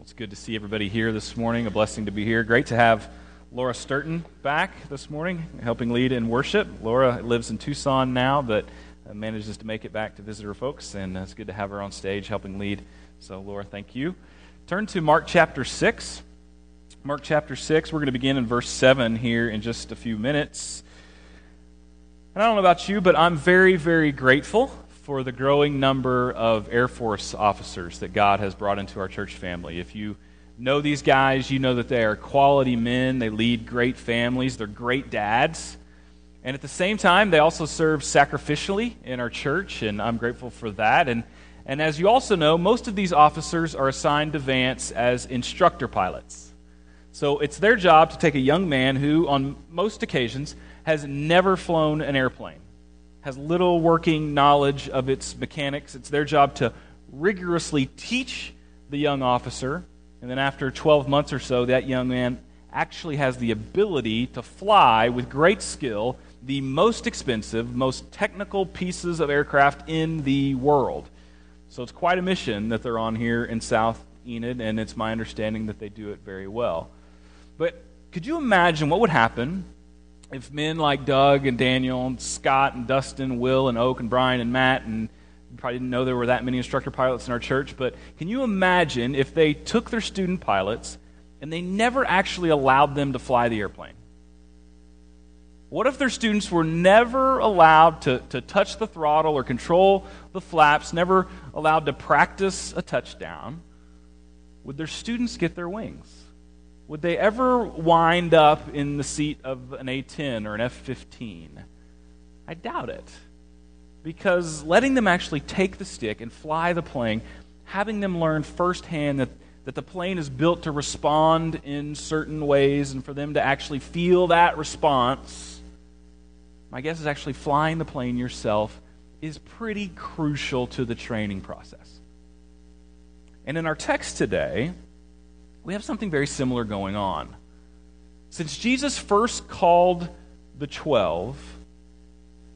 It's good to see everybody here this morning. A blessing to be here. Great to have Laura Sturton back this morning, helping lead in worship. Laura lives in Tucson now, but uh, manages to make it back to visit her folks, and uh, it's good to have her on stage helping lead. So, Laura, thank you. Turn to Mark chapter 6. Mark chapter 6, we're going to begin in verse 7 here in just a few minutes. And I don't know about you, but I'm very, very grateful for the growing number of Air Force officers that God has brought into our church family. If you know these guys, you know that they are quality men, they lead great families, they're great dads. And at the same time, they also serve sacrificially in our church, and I'm grateful for that. And, and as you also know, most of these officers are assigned to Vance as instructor pilots. So it's their job to take a young man who, on most occasions, has never flown an airplane has little working knowledge of its mechanics. It's their job to rigorously teach the young officer, and then after 12 months or so, that young man actually has the ability to fly with great skill the most expensive, most technical pieces of aircraft in the world. So it's quite a mission that they're on here in South Enid, and it's my understanding that they do it very well. But could you imagine what would happen if men like Doug and Daniel and Scott and Dustin, Will and Oak and Brian and Matt and you probably didn't know there were that many instructor pilots in our church, but can you imagine if they took their student pilots and they never actually allowed them to fly the airplane? What if their students were never allowed to, to touch the throttle or control the flaps, never allowed to practice a touchdown? Would their students get their wings? Would they ever wind up in the seat of an A 10 or an F 15? I doubt it. Because letting them actually take the stick and fly the plane, having them learn firsthand that, that the plane is built to respond in certain ways and for them to actually feel that response, my guess is actually flying the plane yourself is pretty crucial to the training process. And in our text today, we have something very similar going on. Since Jesus first called the 12,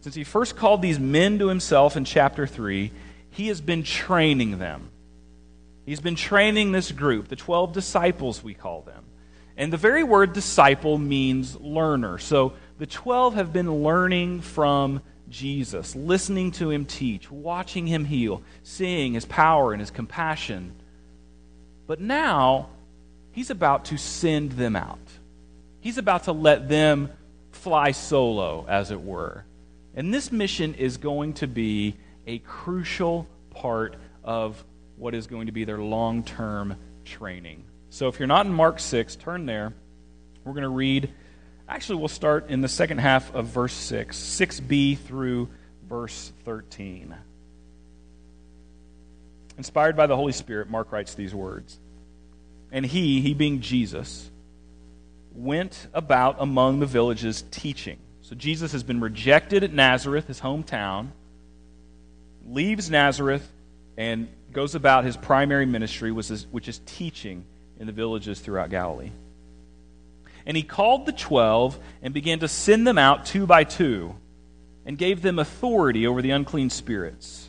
since he first called these men to himself in chapter 3, he has been training them. He's been training this group, the 12 disciples, we call them. And the very word disciple means learner. So the 12 have been learning from Jesus, listening to him teach, watching him heal, seeing his power and his compassion. But now he's about to send them out. He's about to let them fly solo, as it were. And this mission is going to be a crucial part of what is going to be their long term training. So if you're not in Mark 6, turn there. We're going to read, actually, we'll start in the second half of verse 6, 6b through verse 13. Inspired by the Holy Spirit, Mark writes these words. And he, he being Jesus, went about among the villages teaching. So Jesus has been rejected at Nazareth, his hometown, leaves Nazareth, and goes about his primary ministry, which is teaching in the villages throughout Galilee. And he called the twelve and began to send them out two by two, and gave them authority over the unclean spirits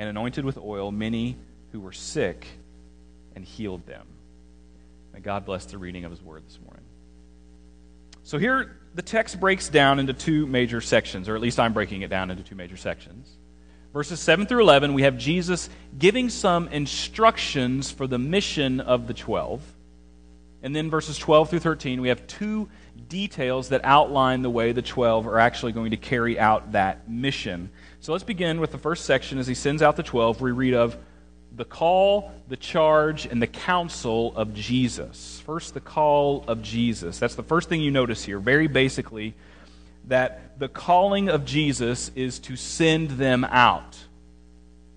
and anointed with oil many who were sick and healed them. May God bless the reading of his word this morning. So here the text breaks down into two major sections, or at least I'm breaking it down into two major sections. Verses 7 through 11, we have Jesus giving some instructions for the mission of the 12. And then verses 12 through 13, we have two details that outline the way the 12 are actually going to carry out that mission. So let's begin with the first section as he sends out the 12. We read of the call, the charge, and the counsel of Jesus. First, the call of Jesus. That's the first thing you notice here, very basically, that the calling of Jesus is to send them out.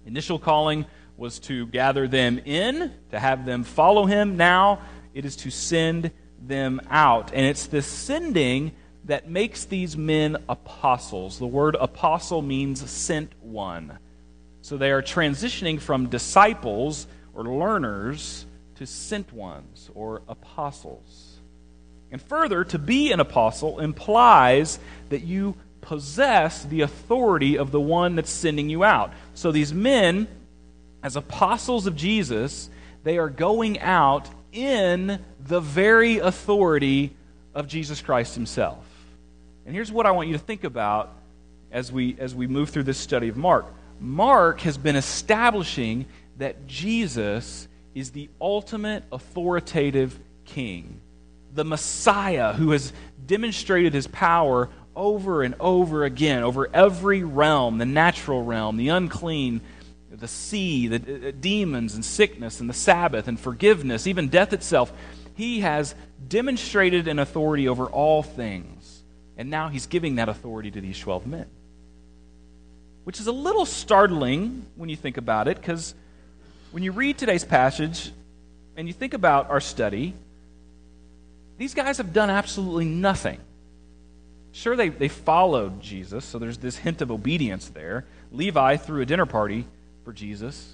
Initial calling was to gather them in, to have them follow him. Now it is to send them out. And it's this sending that makes these men apostles. The word apostle means sent one. So they are transitioning from disciples or learners to sent ones or apostles. And further, to be an apostle implies that you possess the authority of the one that's sending you out. So these men, as apostles of Jesus, they are going out in the very authority of Jesus Christ himself. And here's what I want you to think about as we, as we move through this study of Mark. Mark has been establishing that Jesus is the ultimate authoritative king, the Messiah who has demonstrated his power over and over again over every realm the natural realm, the unclean, the sea, the uh, demons and sickness and the Sabbath and forgiveness, even death itself. He has demonstrated an authority over all things. And now he's giving that authority to these 12 men. Which is a little startling when you think about it, because when you read today's passage and you think about our study, these guys have done absolutely nothing. Sure, they, they followed Jesus, so there's this hint of obedience there. Levi threw a dinner party for Jesus.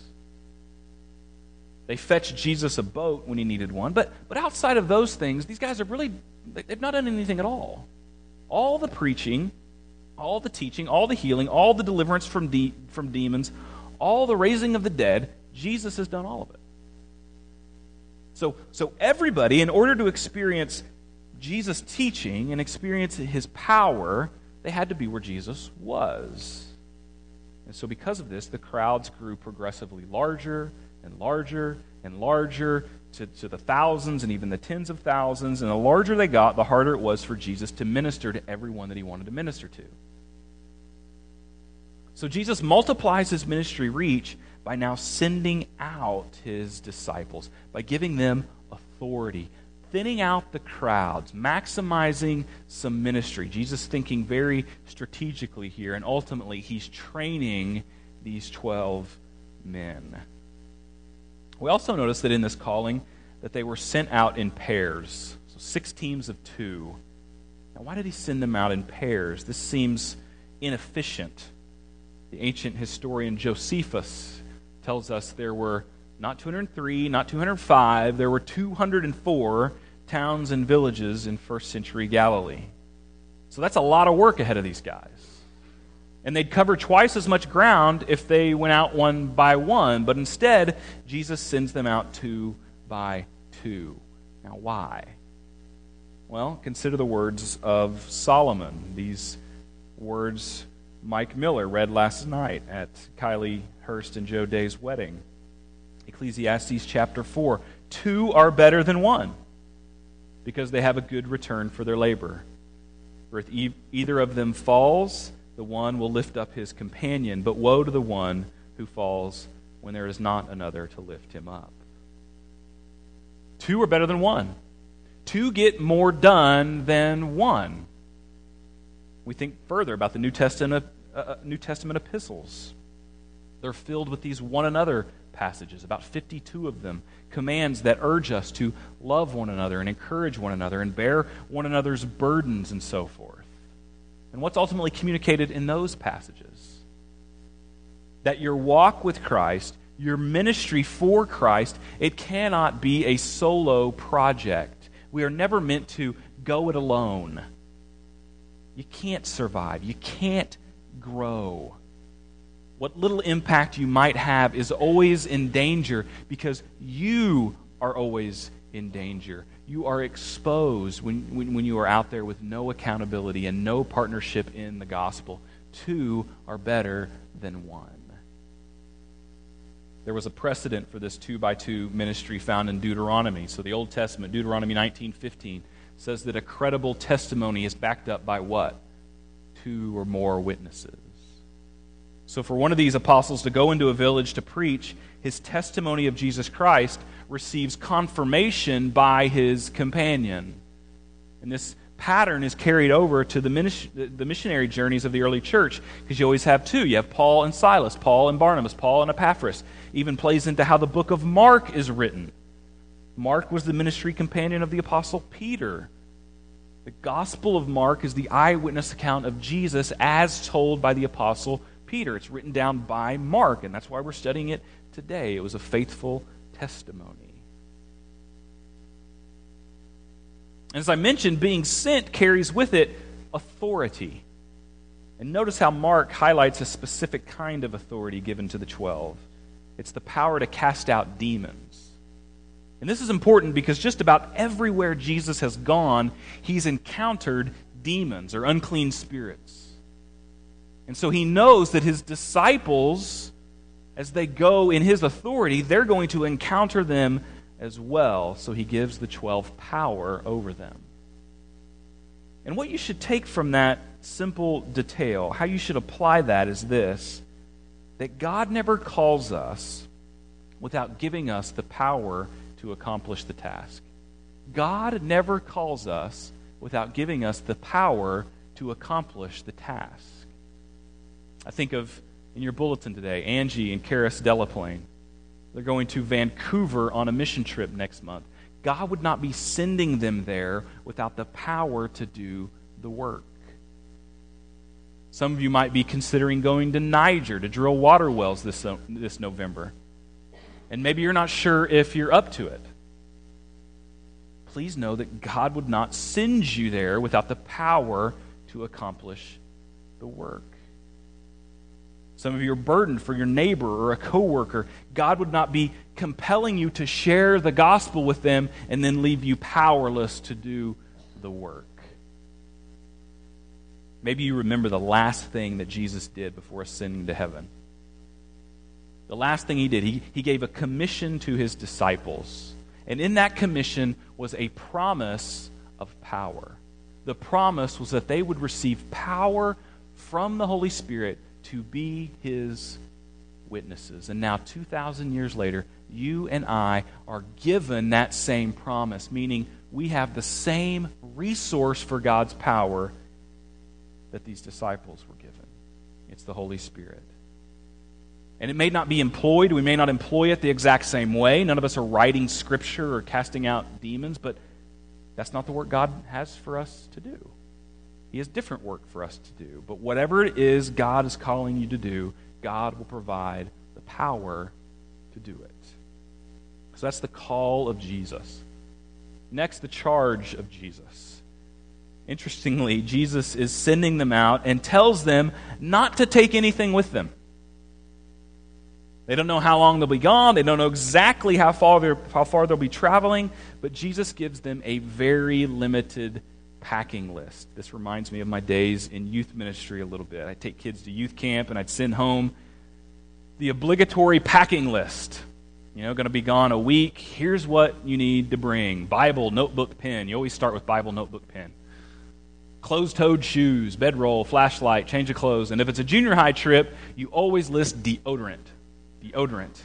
They fetched Jesus a boat when he needed one. But, but outside of those things, these guys have really, they've not done anything at all. All the preaching, all the teaching, all the healing, all the deliverance from, de- from demons, all the raising of the dead, Jesus has done all of it. So, so everybody, in order to experience Jesus' teaching and experience his power, they had to be where Jesus was. And so, because of this, the crowds grew progressively larger and larger and larger to, to the thousands and even the tens of thousands. And the larger they got, the harder it was for Jesus to minister to everyone that he wanted to minister to. So, Jesus multiplies his ministry reach by now sending out his disciples, by giving them authority, thinning out the crowds, maximizing some ministry. Jesus thinking very strategically here, and ultimately, he's training these 12 men. We also notice that in this calling that they were sent out in pairs. So six teams of two. Now why did he send them out in pairs? This seems inefficient. The ancient historian Josephus tells us there were not 203, not 205. There were 204 towns and villages in first century Galilee. So that's a lot of work ahead of these guys. And they'd cover twice as much ground if they went out one by one, but instead, Jesus sends them out two by two. Now, why? Well, consider the words of Solomon. These words Mike Miller read last night at Kylie Hurst and Joe Day's wedding. Ecclesiastes chapter 4. Two are better than one because they have a good return for their labor. For if either of them falls, the one will lift up his companion, but woe to the one who falls when there is not another to lift him up. Two are better than one. Two get more done than one. We think further about the New Testament, uh, uh New Testament epistles. They're filled with these one another passages, about 52 of them, commands that urge us to love one another and encourage one another and bear one another's burdens and so forth. And what's ultimately communicated in those passages? That your walk with Christ, your ministry for Christ, it cannot be a solo project. We are never meant to go it alone. You can't survive. You can't grow what little impact you might have is always in danger because you are always in danger. You are exposed when, when, when, you are out there with no accountability and no partnership in the gospel. Two are better than one. There was a precedent for this two by two ministry found in Deuteronomy. So the Old Testament, Deuteronomy 19:15, says that a credible testimony is backed up by what? Two or more witnesses. So, for one of these apostles to go into a village to preach, his testimony of Jesus Christ receives confirmation by his companion. And this pattern is carried over to the, the missionary journeys of the early church because you always have two. You have Paul and Silas, Paul and Barnabas, Paul and Epaphras. even plays into how the book of Mark is written. Mark was the ministry companion of the Apostle Peter. The Gospel of Mark is the eyewitness account of Jesus as told by the Apostle Peter. It's written down by Mark, and that's why we're studying it today. It was a faithful testimony. As I mentioned, being sent carries with it authority. And notice how Mark highlights a specific kind of authority given to the twelve it's the power to cast out demons. And this is important because just about everywhere Jesus has gone, he's encountered demons or unclean spirits. And so he knows that his disciples, as they go in his authority, they're going to encounter them as well. So he gives the 12 power over them. And what you should take from that simple detail, how you should apply that is this that God never calls us without giving us the power to accomplish the task. God never calls us without giving us the power to accomplish the task. I think of in your bulletin today, Angie and Karis Delaplane. They're going to Vancouver on a mission trip next month. God would not be sending them there without the power to do the work. Some of you might be considering going to Niger to drill water wells this, uh, this November. And maybe you're not sure if you're up to it. Please know that God would not send you there without the power to accomplish the work. Some of you are burdened for your neighbor or a coworker. God would not be compelling you to share the gospel with them and then leave you powerless to do the work. Maybe you remember the last thing that Jesus did before ascending to heaven. The last thing he did, he, he gave a commission to his disciples. And in that commission was a promise of power. The promise was that they would receive power from the Holy Spirit to be his witnesses. And now, 2,000 years later, you and I are given that same promise, meaning we have the same resource for God's power that these disciples were given. It's the Holy Spirit. And it may not be employed, we may not employ it the exact same way. None of us are writing scripture or casting out demons, but that's not the work God has for us to do. He has different work for us to do. But whatever it is God is calling you to do, God will provide the power to do it. So that's the call of Jesus. Next, the charge of Jesus. Interestingly, Jesus is sending them out and tells them not to take anything with them. They don't know how long they'll be gone. They don't know exactly how far, how far they'll be traveling, but Jesus gives them a very limited packing list. This reminds me of my days in youth ministry a little bit. I'd take kids to youth camp and I'd send home the obligatory packing list. You know, going to be gone a week. Here's what you need to bring Bible, notebook, pen. You always start with Bible, notebook, pen. Closed toed shoes, bedroll, flashlight, change of clothes. And if it's a junior high trip, you always list deodorant. Deodorant.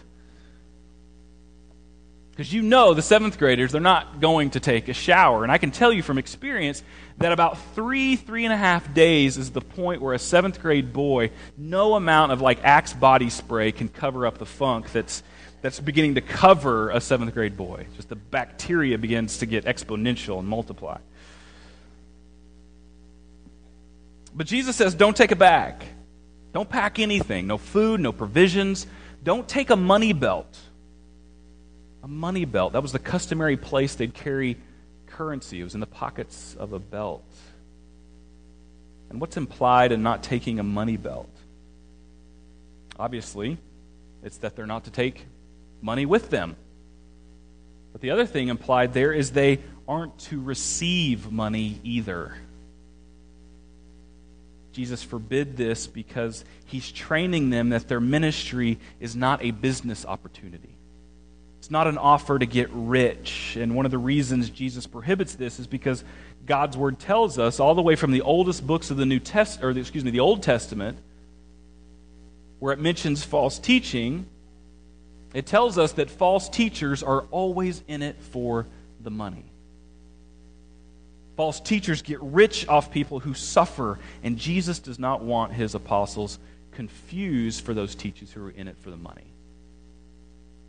Because you know the seventh graders, they're not going to take a shower. And I can tell you from experience that about three, three and a half days is the point where a seventh grade boy, no amount of like Axe body spray can cover up the funk that's, that's beginning to cover a seventh grade boy. Just the bacteria begins to get exponential and multiply. But Jesus says, don't take a bag. Don't pack anything. No food, no provisions. Don't take a money belt a money belt. That was the customary place they'd carry currency. It was in the pockets of a belt. And what's implied in not taking a money belt? Obviously, it's that they're not to take money with them. But the other thing implied there is they aren't to receive money either. Jesus forbid this because he's training them that their ministry is not a business opportunity. It's not an offer to get rich. And one of the reasons Jesus prohibits this is because God's word tells us all the way from the oldest books of the New Test or the, excuse me, the Old Testament where it mentions false teaching, it tells us that false teachers are always in it for the money. False teachers get rich off people who suffer, and Jesus does not want his apostles confused for those teachers who are in it for the money.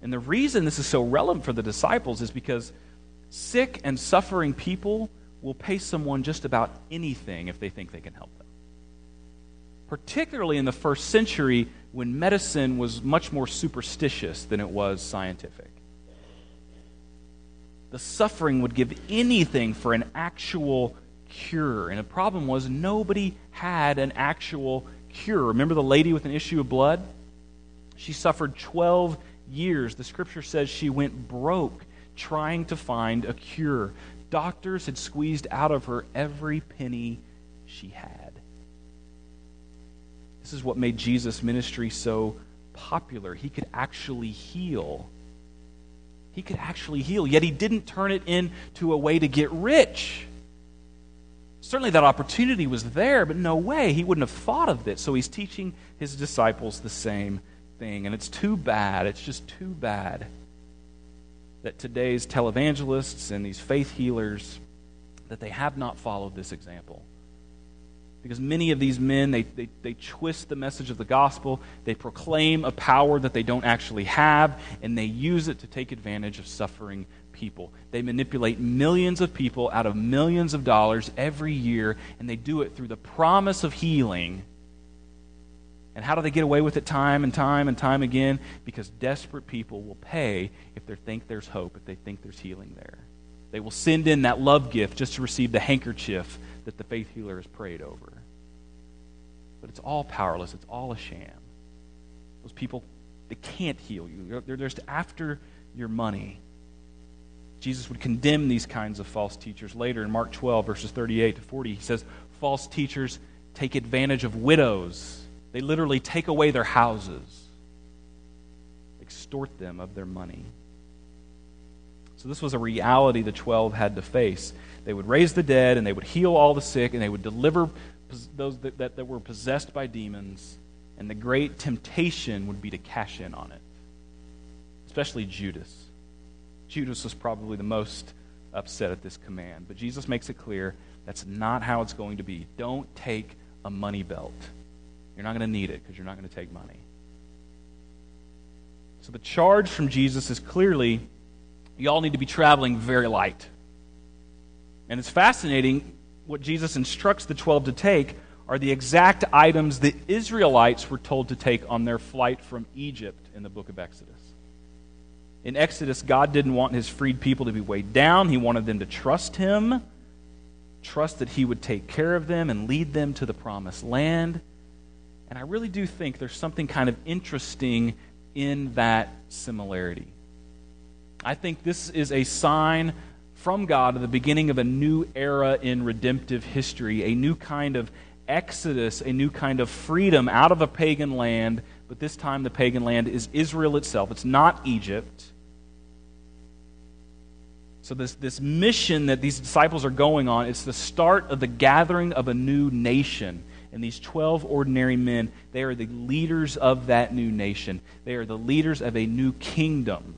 And the reason this is so relevant for the disciples is because sick and suffering people will pay someone just about anything if they think they can help them. Particularly in the first century when medicine was much more superstitious than it was scientific. The suffering would give anything for an actual cure. And the problem was nobody had an actual cure. Remember the lady with an issue of blood? She suffered 12 years. The scripture says she went broke trying to find a cure. Doctors had squeezed out of her every penny she had. This is what made Jesus' ministry so popular. He could actually heal. He could actually heal, yet he didn't turn it into a way to get rich. Certainly that opportunity was there, but no way. He wouldn't have thought of it. So he's teaching his disciples the same thing. And it's too bad. It's just too bad that today's televangelists and these faith healers that they have not followed this example because many of these men they, they, they, twist the message of the gospel they proclaim a power that they don't actually have and they use it to take advantage of suffering people. They manipulate millions of people out of millions of dollars every year, and they do it through the promise of healing. And how do they get away with it time and time and time again? Because desperate people will pay if they think there's hope, if they think there's healing there. They will send in that love gift just to receive the handkerchief that the faith healer has prayed over. But it's all powerless, it's all a sham. Those people, they can't heal you. They're just after your money. Jesus would condemn these kinds of false teachers later in Mark 12, verses 38 to 40. He says, False teachers take advantage of widows. They literally take away their houses, extort them of their money. So, this was a reality the 12 had to face. They would raise the dead, and they would heal all the sick, and they would deliver those that, that, that were possessed by demons. And the great temptation would be to cash in on it, especially Judas. Judas was probably the most upset at this command. But Jesus makes it clear that's not how it's going to be. Don't take a money belt. You're not going to need it because you're not going to take money. So the charge from Jesus is clearly you all need to be traveling very light. And it's fascinating what Jesus instructs the 12 to take are the exact items the Israelites were told to take on their flight from Egypt in the book of Exodus. In Exodus, God didn't want his freed people to be weighed down. He wanted them to trust him, trust that he would take care of them and lead them to the promised land. And I really do think there's something kind of interesting in that similarity. I think this is a sign from God of the beginning of a new era in redemptive history, a new kind of exodus, a new kind of freedom out of a pagan land, but this time the pagan land is Israel itself. It's not Egypt. So, this, this mission that these disciples are going on, it's the start of the gathering of a new nation. And these 12 ordinary men, they are the leaders of that new nation. They are the leaders of a new kingdom.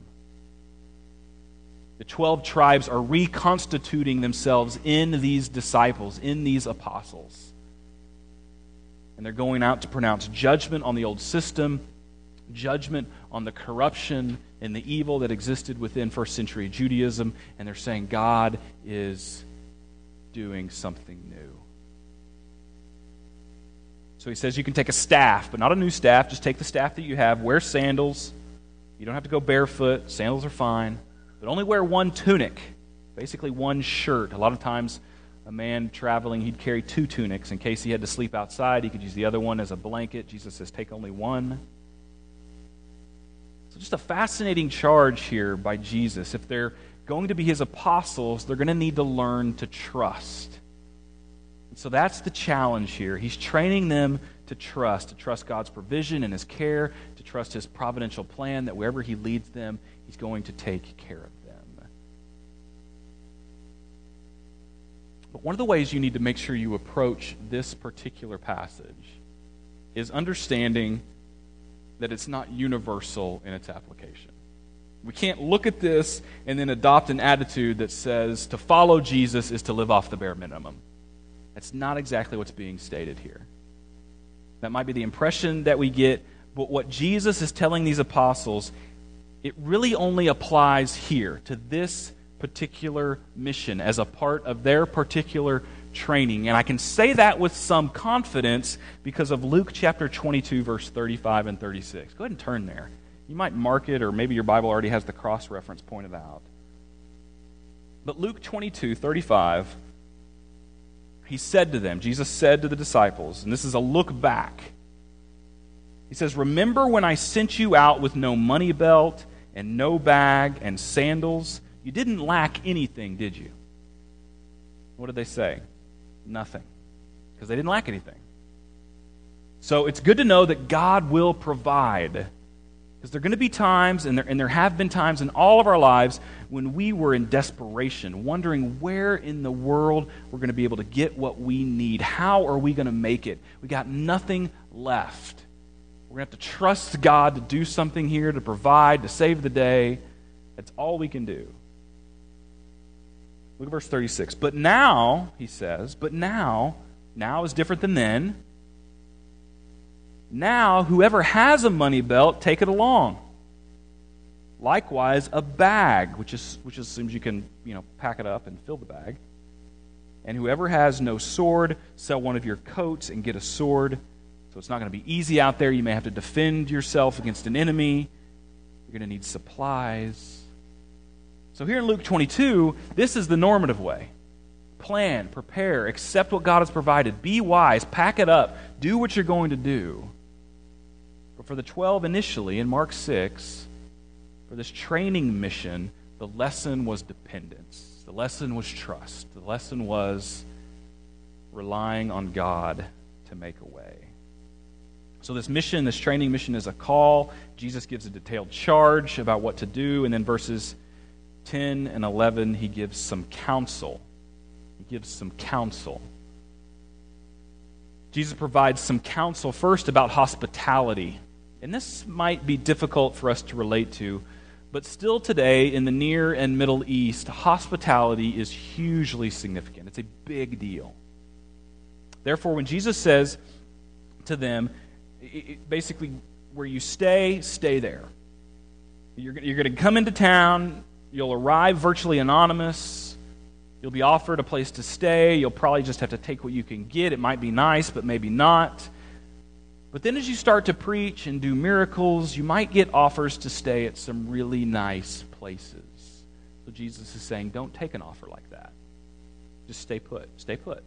The 12 tribes are reconstituting themselves in these disciples, in these apostles. And they're going out to pronounce judgment on the old system, judgment on the corruption and the evil that existed within first century Judaism, and they're saying God is doing something new. So he says you can take a staff, but not a new staff. Just take the staff that you have. Wear sandals. You don't have to go barefoot. Sandals are fine. But only wear one tunic, basically one shirt. A lot of times, a man traveling, he'd carry two tunics in case he had to sleep outside. He could use the other one as a blanket. Jesus says, take only one So, just a fascinating charge here by Jesus. If they're going to be his apostles, they're going to need to learn to trust. So that's the challenge here. He's training them to trust, to trust God's provision and his care, to trust his providential plan that wherever he leads them, he's going to take care of them. But one of the ways you need to make sure you approach this particular passage is understanding that it's not universal in its application. We can't look at this and then adopt an attitude that says to follow Jesus is to live off the bare minimum. That's not exactly what's being stated here. That might be the impression that we get, but what Jesus is telling these apostles it really only applies here to this particular mission as a part of their particular training. And I can say that with some confidence because of Luke chapter 22, verse 35 and 36. Go ahead and turn there. You might mark it, or maybe your Bible already has the cross reference pointed out. But Luke 22, 35, he said to them, Jesus said to the disciples, and this is a look back. He says, Remember when I sent you out with no money belt and no bag and sandals? You didn't lack anything, did you? What did they say? Nothing. Because they didn't lack anything. So it's good to know that God will provide. Because there are going to be times, and there, and there have been times in all of our lives, when we were in desperation, wondering where in the world we're going to be able to get what we need. How are we going to make it? We got nothing left. We're going to have to trust God to do something here, to provide, to save the day. That's all we can do. Look at verse 36. But now, he says, but now, now is different than then. Now, whoever has a money belt, take it along. Likewise, a bag, which, is, which assumes you can you know, pack it up and fill the bag. And whoever has no sword, sell one of your coats and get a sword. So it's not going to be easy out there. You may have to defend yourself against an enemy. You're going to need supplies. So here in Luke 22, this is the normative way plan, prepare, accept what God has provided, be wise, pack it up, do what you're going to do. But for the 12 initially in Mark 6, for this training mission, the lesson was dependence. The lesson was trust. The lesson was relying on God to make a way. So, this mission, this training mission, is a call. Jesus gives a detailed charge about what to do. And then verses 10 and 11, he gives some counsel. He gives some counsel. Jesus provides some counsel first about hospitality. And this might be difficult for us to relate to, but still today in the Near and Middle East, hospitality is hugely significant. It's a big deal. Therefore, when Jesus says to them, basically, where you stay, stay there. You're, going to come into town, You'll arrive virtually anonymous. You'll be offered a place to stay. You'll probably just have to take what you can get. It might be nice, but maybe not. But then, as you start to preach and do miracles, you might get offers to stay at some really nice places. So, Jesus is saying, don't take an offer like that. Just stay put. Stay put.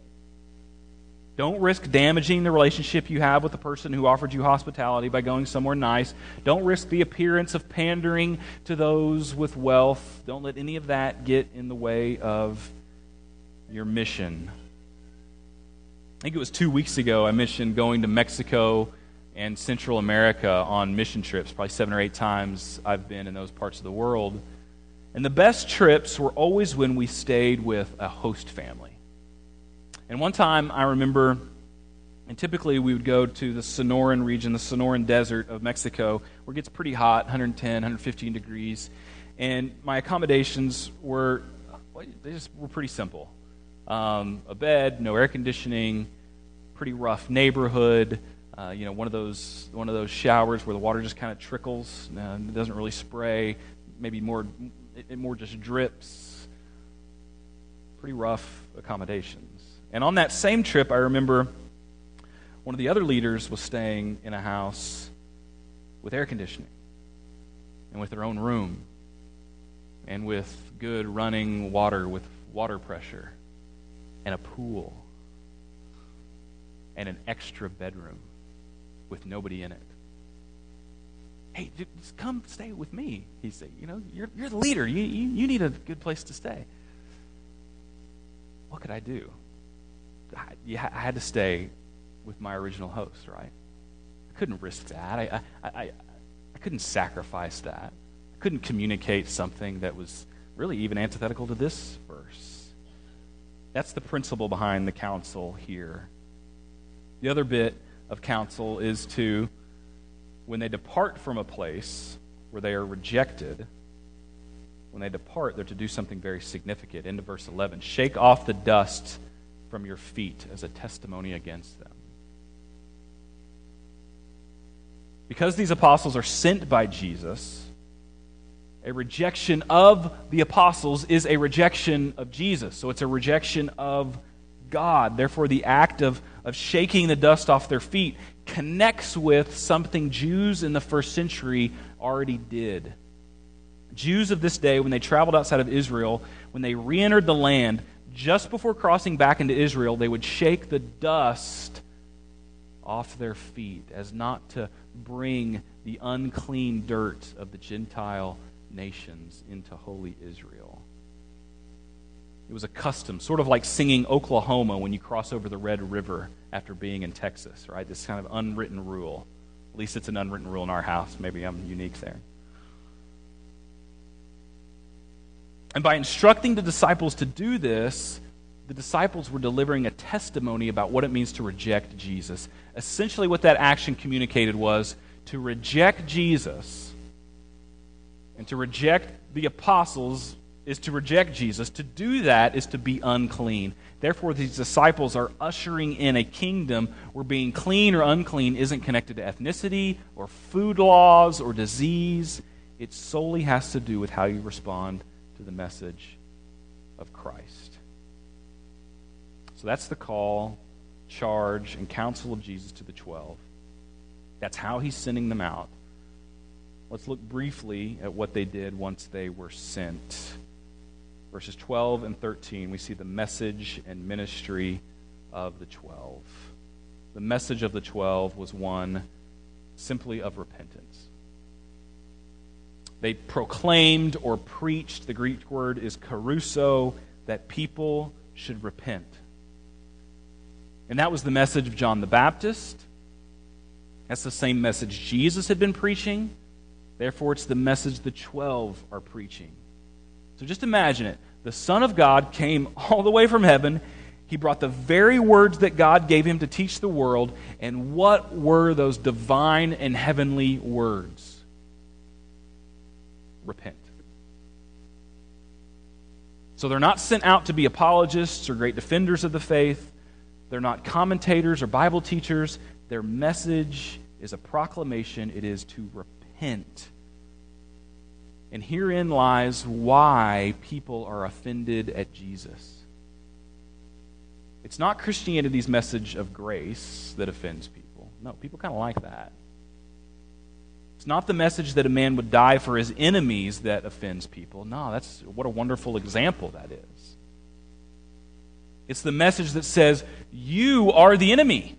Don't risk damaging the relationship you have with the person who offered you hospitality by going somewhere nice. Don't risk the appearance of pandering to those with wealth. Don't let any of that get in the way of your mission. I think it was two weeks ago I mentioned going to Mexico and Central America on mission trips. Probably seven or eight times I've been in those parts of the world. And the best trips were always when we stayed with a host family. And one time I remember, and typically we would go to the Sonoran region, the Sonoran Desert of Mexico, where it gets pretty hot 110, 115 degrees. And my accommodations were, they just were pretty simple um, a bed, no air conditioning, pretty rough neighborhood. Uh, you know, one of those one of those showers where the water just kind of trickles, uh, it doesn't really spray. Maybe more, it more just drips. Pretty rough accommodations. And on that same trip, I remember one of the other leaders was staying in a house with air conditioning and with their own room and with good running water with water pressure and a pool and an extra bedroom with nobody in it. Hey, just come stay with me. He said, You know, you're, you're the leader. You, you, you need a good place to stay. What could I do? I had to stay with my original host, right? I couldn't risk that. I, I, I, I couldn't sacrifice that. I couldn't communicate something that was really even antithetical to this. That's the principle behind the counsel here. The other bit of counsel is to, when they depart from a place where they are rejected, when they depart, they're to do something very significant. Into verse 11 shake off the dust from your feet as a testimony against them. Because these apostles are sent by Jesus, A rejection of the apostles is a rejection of Jesus. So it's a rejection of God. Therefore, the act of, of shaking the dust off their feet connects with something Jews in the first century already did. Jews of this day, when they traveled outside of Israel, when they re entered the land, just before crossing back into Israel, they would shake the dust off their feet as not to bring the unclean dirt of the Gentile nations into holy Israel. It was a custom, sort of like singing Oklahoma when you cross over the Red River after being in Texas, right? This kind of unwritten rule. At least it's an unwritten rule in our house. Maybe I'm unique there. And by instructing the disciples to do this, the disciples were delivering a testimony about what it means to reject Jesus. Essentially, what that action communicated was to reject Jesus and to reject the apostles is to reject Jesus. To do that is to be unclean. Therefore, these disciples are ushering in a kingdom where being clean or unclean isn't connected to ethnicity or food laws or disease. It solely has to do with how you respond to the message of Christ. So that's the call, charge, and counsel of Jesus to the twelve. That's how he's sending them out. Let's look briefly at what they did once they were sent. Verses 12 and 13, we see the message and ministry of the twelve. The message of the twelve was one simply of repentance. They proclaimed or preached, the Greek word is kerusso, that people should repent. And that was the message of John the Baptist. That's the same message Jesus had been preaching. Therefore, it's the message the 12 are preaching. So just imagine it. The Son of God came all the way from heaven. He brought the very words that God gave him to teach the world. And what were those divine and heavenly words? repent. So they're not sent out to be apologists or great defenders of the faith. They're not commentators or Bible teachers. Their message is a proclamation, it is to repent. And herein lies why people are offended at Jesus. It's not Christianity's message of grace that offends people. No, people kind of like that. It's not the message that a man would die for his enemies that offends people. No, that's what a wonderful example that is. It's the message that says, You are the enemy.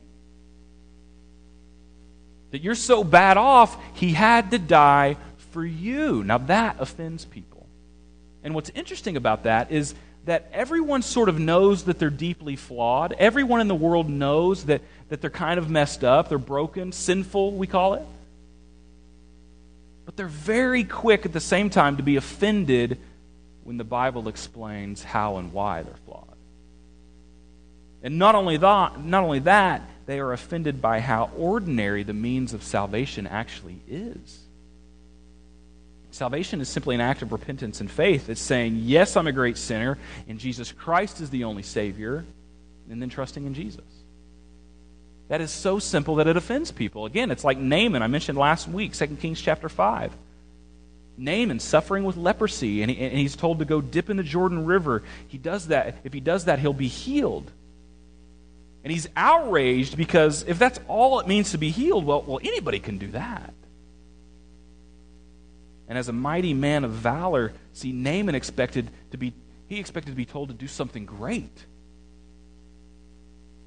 That you're so bad off, he had to die for you. Now that offends people. And what's interesting about that is that everyone sort of knows that they're deeply flawed. Everyone in the world knows that, that they're kind of messed up, they're broken, sinful, we call it. But they're very quick at the same time to be offended when the Bible explains how and why they're flawed. And not only that, not only that, they are offended by how ordinary the means of salvation actually is. Salvation is simply an act of repentance and faith. It's saying, Yes, I'm a great sinner, and Jesus Christ is the only Savior, and then trusting in Jesus. That is so simple that it offends people. Again, it's like Naaman, I mentioned last week, 2 Kings chapter 5. Naaman suffering with leprosy, and, he, and he's told to go dip in the Jordan River. He does that. If he does that, he'll be healed. And he's outraged because if that's all it means to be healed, well, well, anybody can do that. And as a mighty man of valor, see, Naaman expected to be, he expected to be told to do something great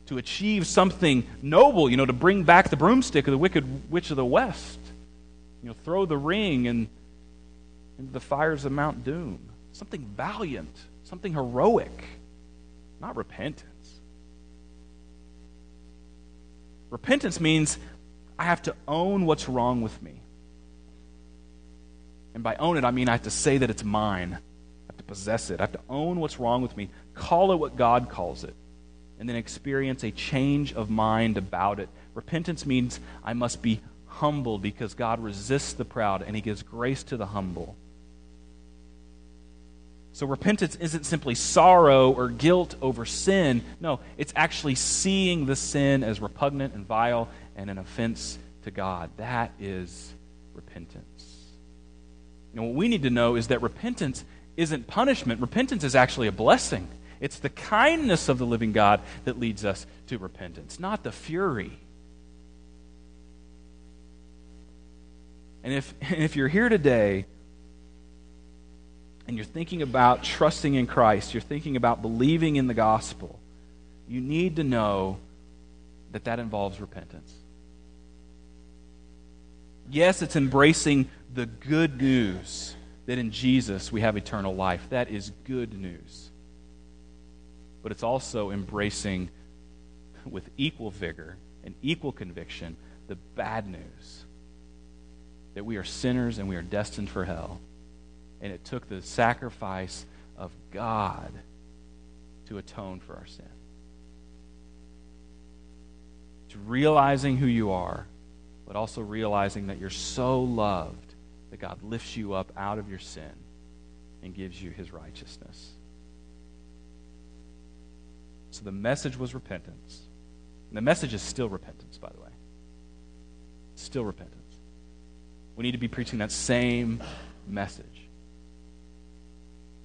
to achieve something noble, you know, to bring back the broomstick of the wicked witch of the west. You know, throw the ring and into the fires of Mount Doom. Something valiant, something heroic, not repentance. Repentance means I have to own what's wrong with me. And by own it, I mean I have to say that it's mine. I have to possess it. I have to own what's wrong with me. Call it what God calls it and then experience a change of mind about it. Repentance means I must be humble because God resists the proud and he gives grace to the humble. So repentance isn't simply sorrow or guilt over sin. No, it's actually seeing the sin as repugnant and vile and an offense to God. That is repentance. And what we need to know is that repentance isn't punishment, repentance is actually a blessing. It's the kindness of the living God that leads us to repentance, not the fury. And if, and if you're here today and you're thinking about trusting in Christ, you're thinking about believing in the gospel, you need to know that that involves repentance. Yes, it's embracing the good news that in Jesus we have eternal life. That is good news. But it's also embracing with equal vigor and equal conviction the bad news that we are sinners and we are destined for hell. And it took the sacrifice of God to atone for our sin. It's realizing who you are, but also realizing that you're so loved that God lifts you up out of your sin and gives you his righteousness. So the message was repentance. And the message is still repentance, by the way. Still repentance. We need to be preaching that same message.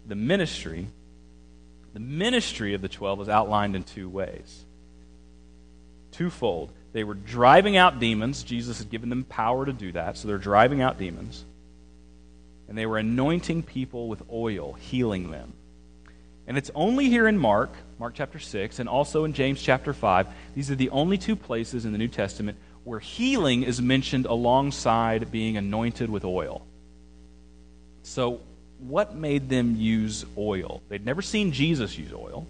The ministry, the ministry of the 12 is outlined in two ways. Twofold. They were driving out demons. Jesus had given them power to do that, so they're driving out demons and they were anointing people with oil, healing them. And it's only here in Mark, Mark chapter 6, and also in James chapter 5. These are the only two places in the New Testament where healing is mentioned alongside being anointed with oil. So, what made them use oil? They'd never seen Jesus use oil.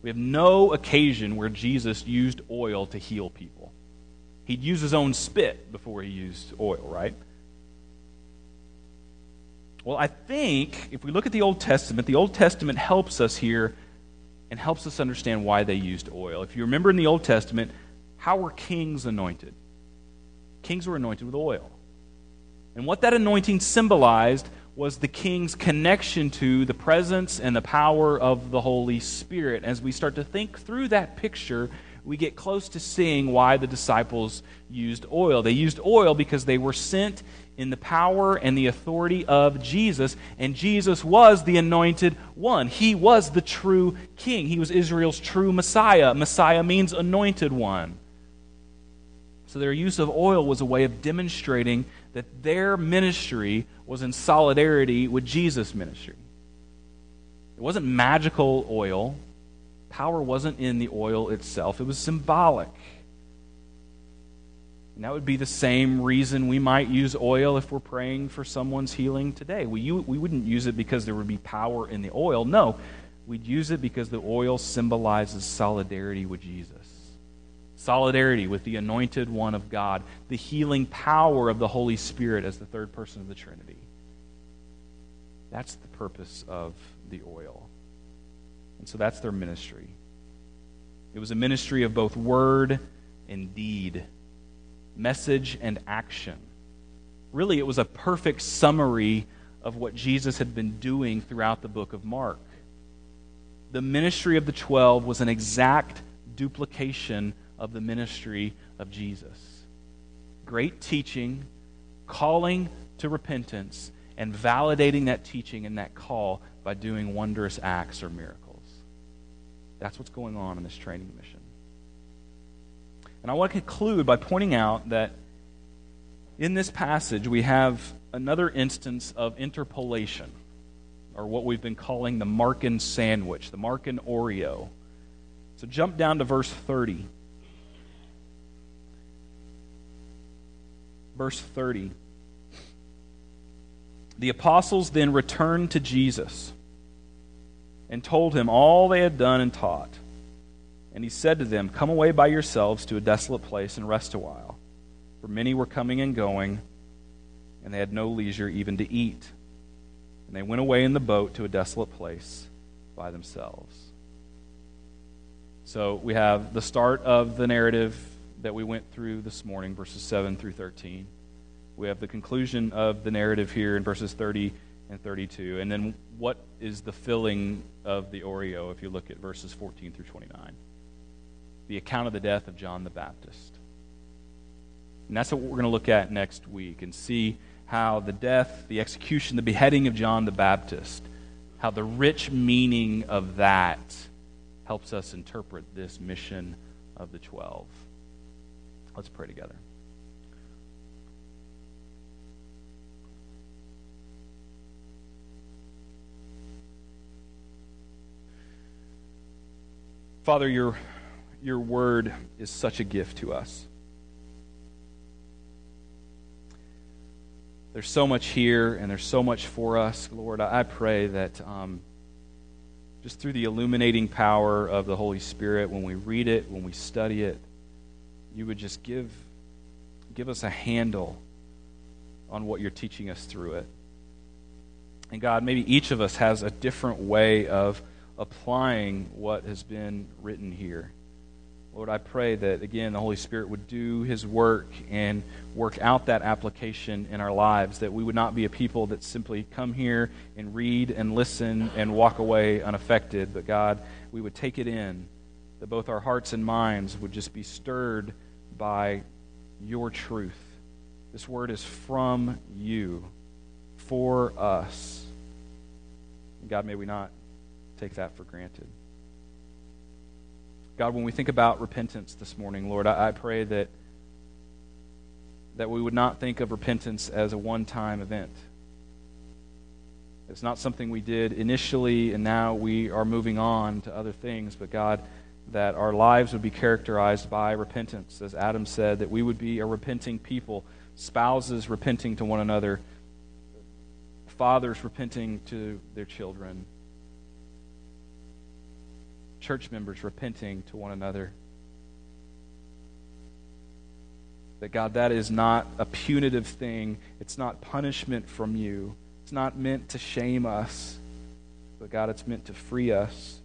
We have no occasion where Jesus used oil to heal people. He'd use his own spit before he used oil, right? Well, I think if we look at the Old Testament, the Old Testament helps us here and helps us understand why they used oil. If you remember in the Old Testament, how were kings anointed? Kings were anointed with oil. And what that anointing symbolized was the king's connection to the presence and the power of the Holy Spirit. As we start to think through that picture, we get close to seeing why the disciples used oil. They used oil because they were sent in the power and the authority of Jesus, and Jesus was the anointed one. He was the true king. He was Israel's true Messiah. Messiah means anointed one. So their use of oil was a way of demonstrating that their ministry was in solidarity with Jesus' ministry. It wasn't magical oil. Power wasn't in the oil itself. It was symbolic. And that would be the same reason we might use oil if we're praying for someone's healing today. We, we wouldn't use it because there would be power in the oil. No, we'd use it because the oil symbolizes solidarity with Jesus, solidarity with the anointed one of God, the healing power of the Holy Spirit as the third person of the Trinity. That's the purpose of the oil. And so that's their ministry. It was a ministry of both word and deed message, and action. Really, it was a perfect summary of what Jesus had been doing throughout the book of Mark. The ministry of the twelve was an exact duplication of the ministry of Jesus. Great teaching, calling to repentance, and validating that teaching and that call by doing wondrous acts or miracles. That's what's going on in this training mission. And I want to conclude by pointing out that in this passage we have another instance of interpolation, or what we've been calling the Markan sandwich, the Markan Oreo. So jump down to verse 30. Verse 30. The apostles then returned to Jesus and told him all they had done and taught. And he said to them, Come away by yourselves to a desolate place and rest a while. For many were coming and going, and they had no leisure even to eat. And they went away in the boat to a desolate place by themselves. So we have the start of the narrative that we went through this morning, verses 7 through 13. We have the conclusion of the narrative here in verses 30 and 32. And then what is the filling of the Oreo if you look at verses 14 through 29? The account of the death of John the Baptist. And that's what we're going to look at next week and see how the death, the execution, the beheading of John the Baptist, how the rich meaning of that helps us interpret this mission of the 12. Let's pray together. Father, your, your word is such a gift to us. There's so much here, and there's so much for us. Lord, I pray that um, just through the illuminating power of the Holy Spirit, when we read it, when we study it, you would just give, give us a handle on what you're teaching us through it. And God, maybe each of us has a different way of applying what has been written here. Lord, I pray that, again, the Holy Spirit would do His work and work out that application in our lives, that we would not be a people that simply come here and read and listen and walk away unaffected, but God, we would take it in, that both our hearts and minds would just be stirred by your truth. This word is from you, for us. God, may we not take that for granted. God, when we think about repentance this morning, Lord, I, I pray that, that we would not think of repentance as a one time event. It's not something we did initially and now we are moving on to other things, but God, that our lives would be characterized by repentance. As Adam said, that we would be a repenting people, spouses repenting to one another, fathers repenting to their children, church members repenting to one another. That God, that is not a punitive thing. It's not punishment from you. It's not meant to shame us. But God, it's meant to free us.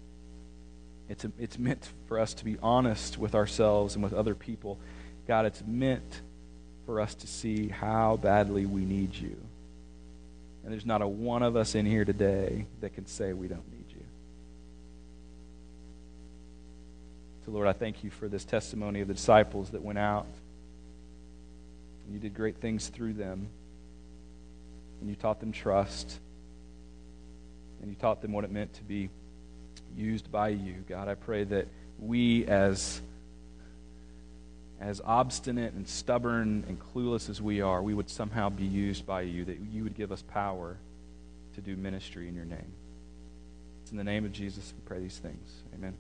It's, a, it's meant for us to be honest with ourselves and with other people. God, it's meant for us to see how badly we need you. And there's not a one of us in here today that can say we don't need So, Lord, I thank you for this testimony of the disciples that went out. And you did great things through them. And you taught them trust. And you taught them what it meant to be used by you. God, I pray that we, as, as obstinate and stubborn and clueless as we are, we would somehow be used by you, that you would give us power to do ministry in your name. It's in the name of Jesus we pray these things. Amen.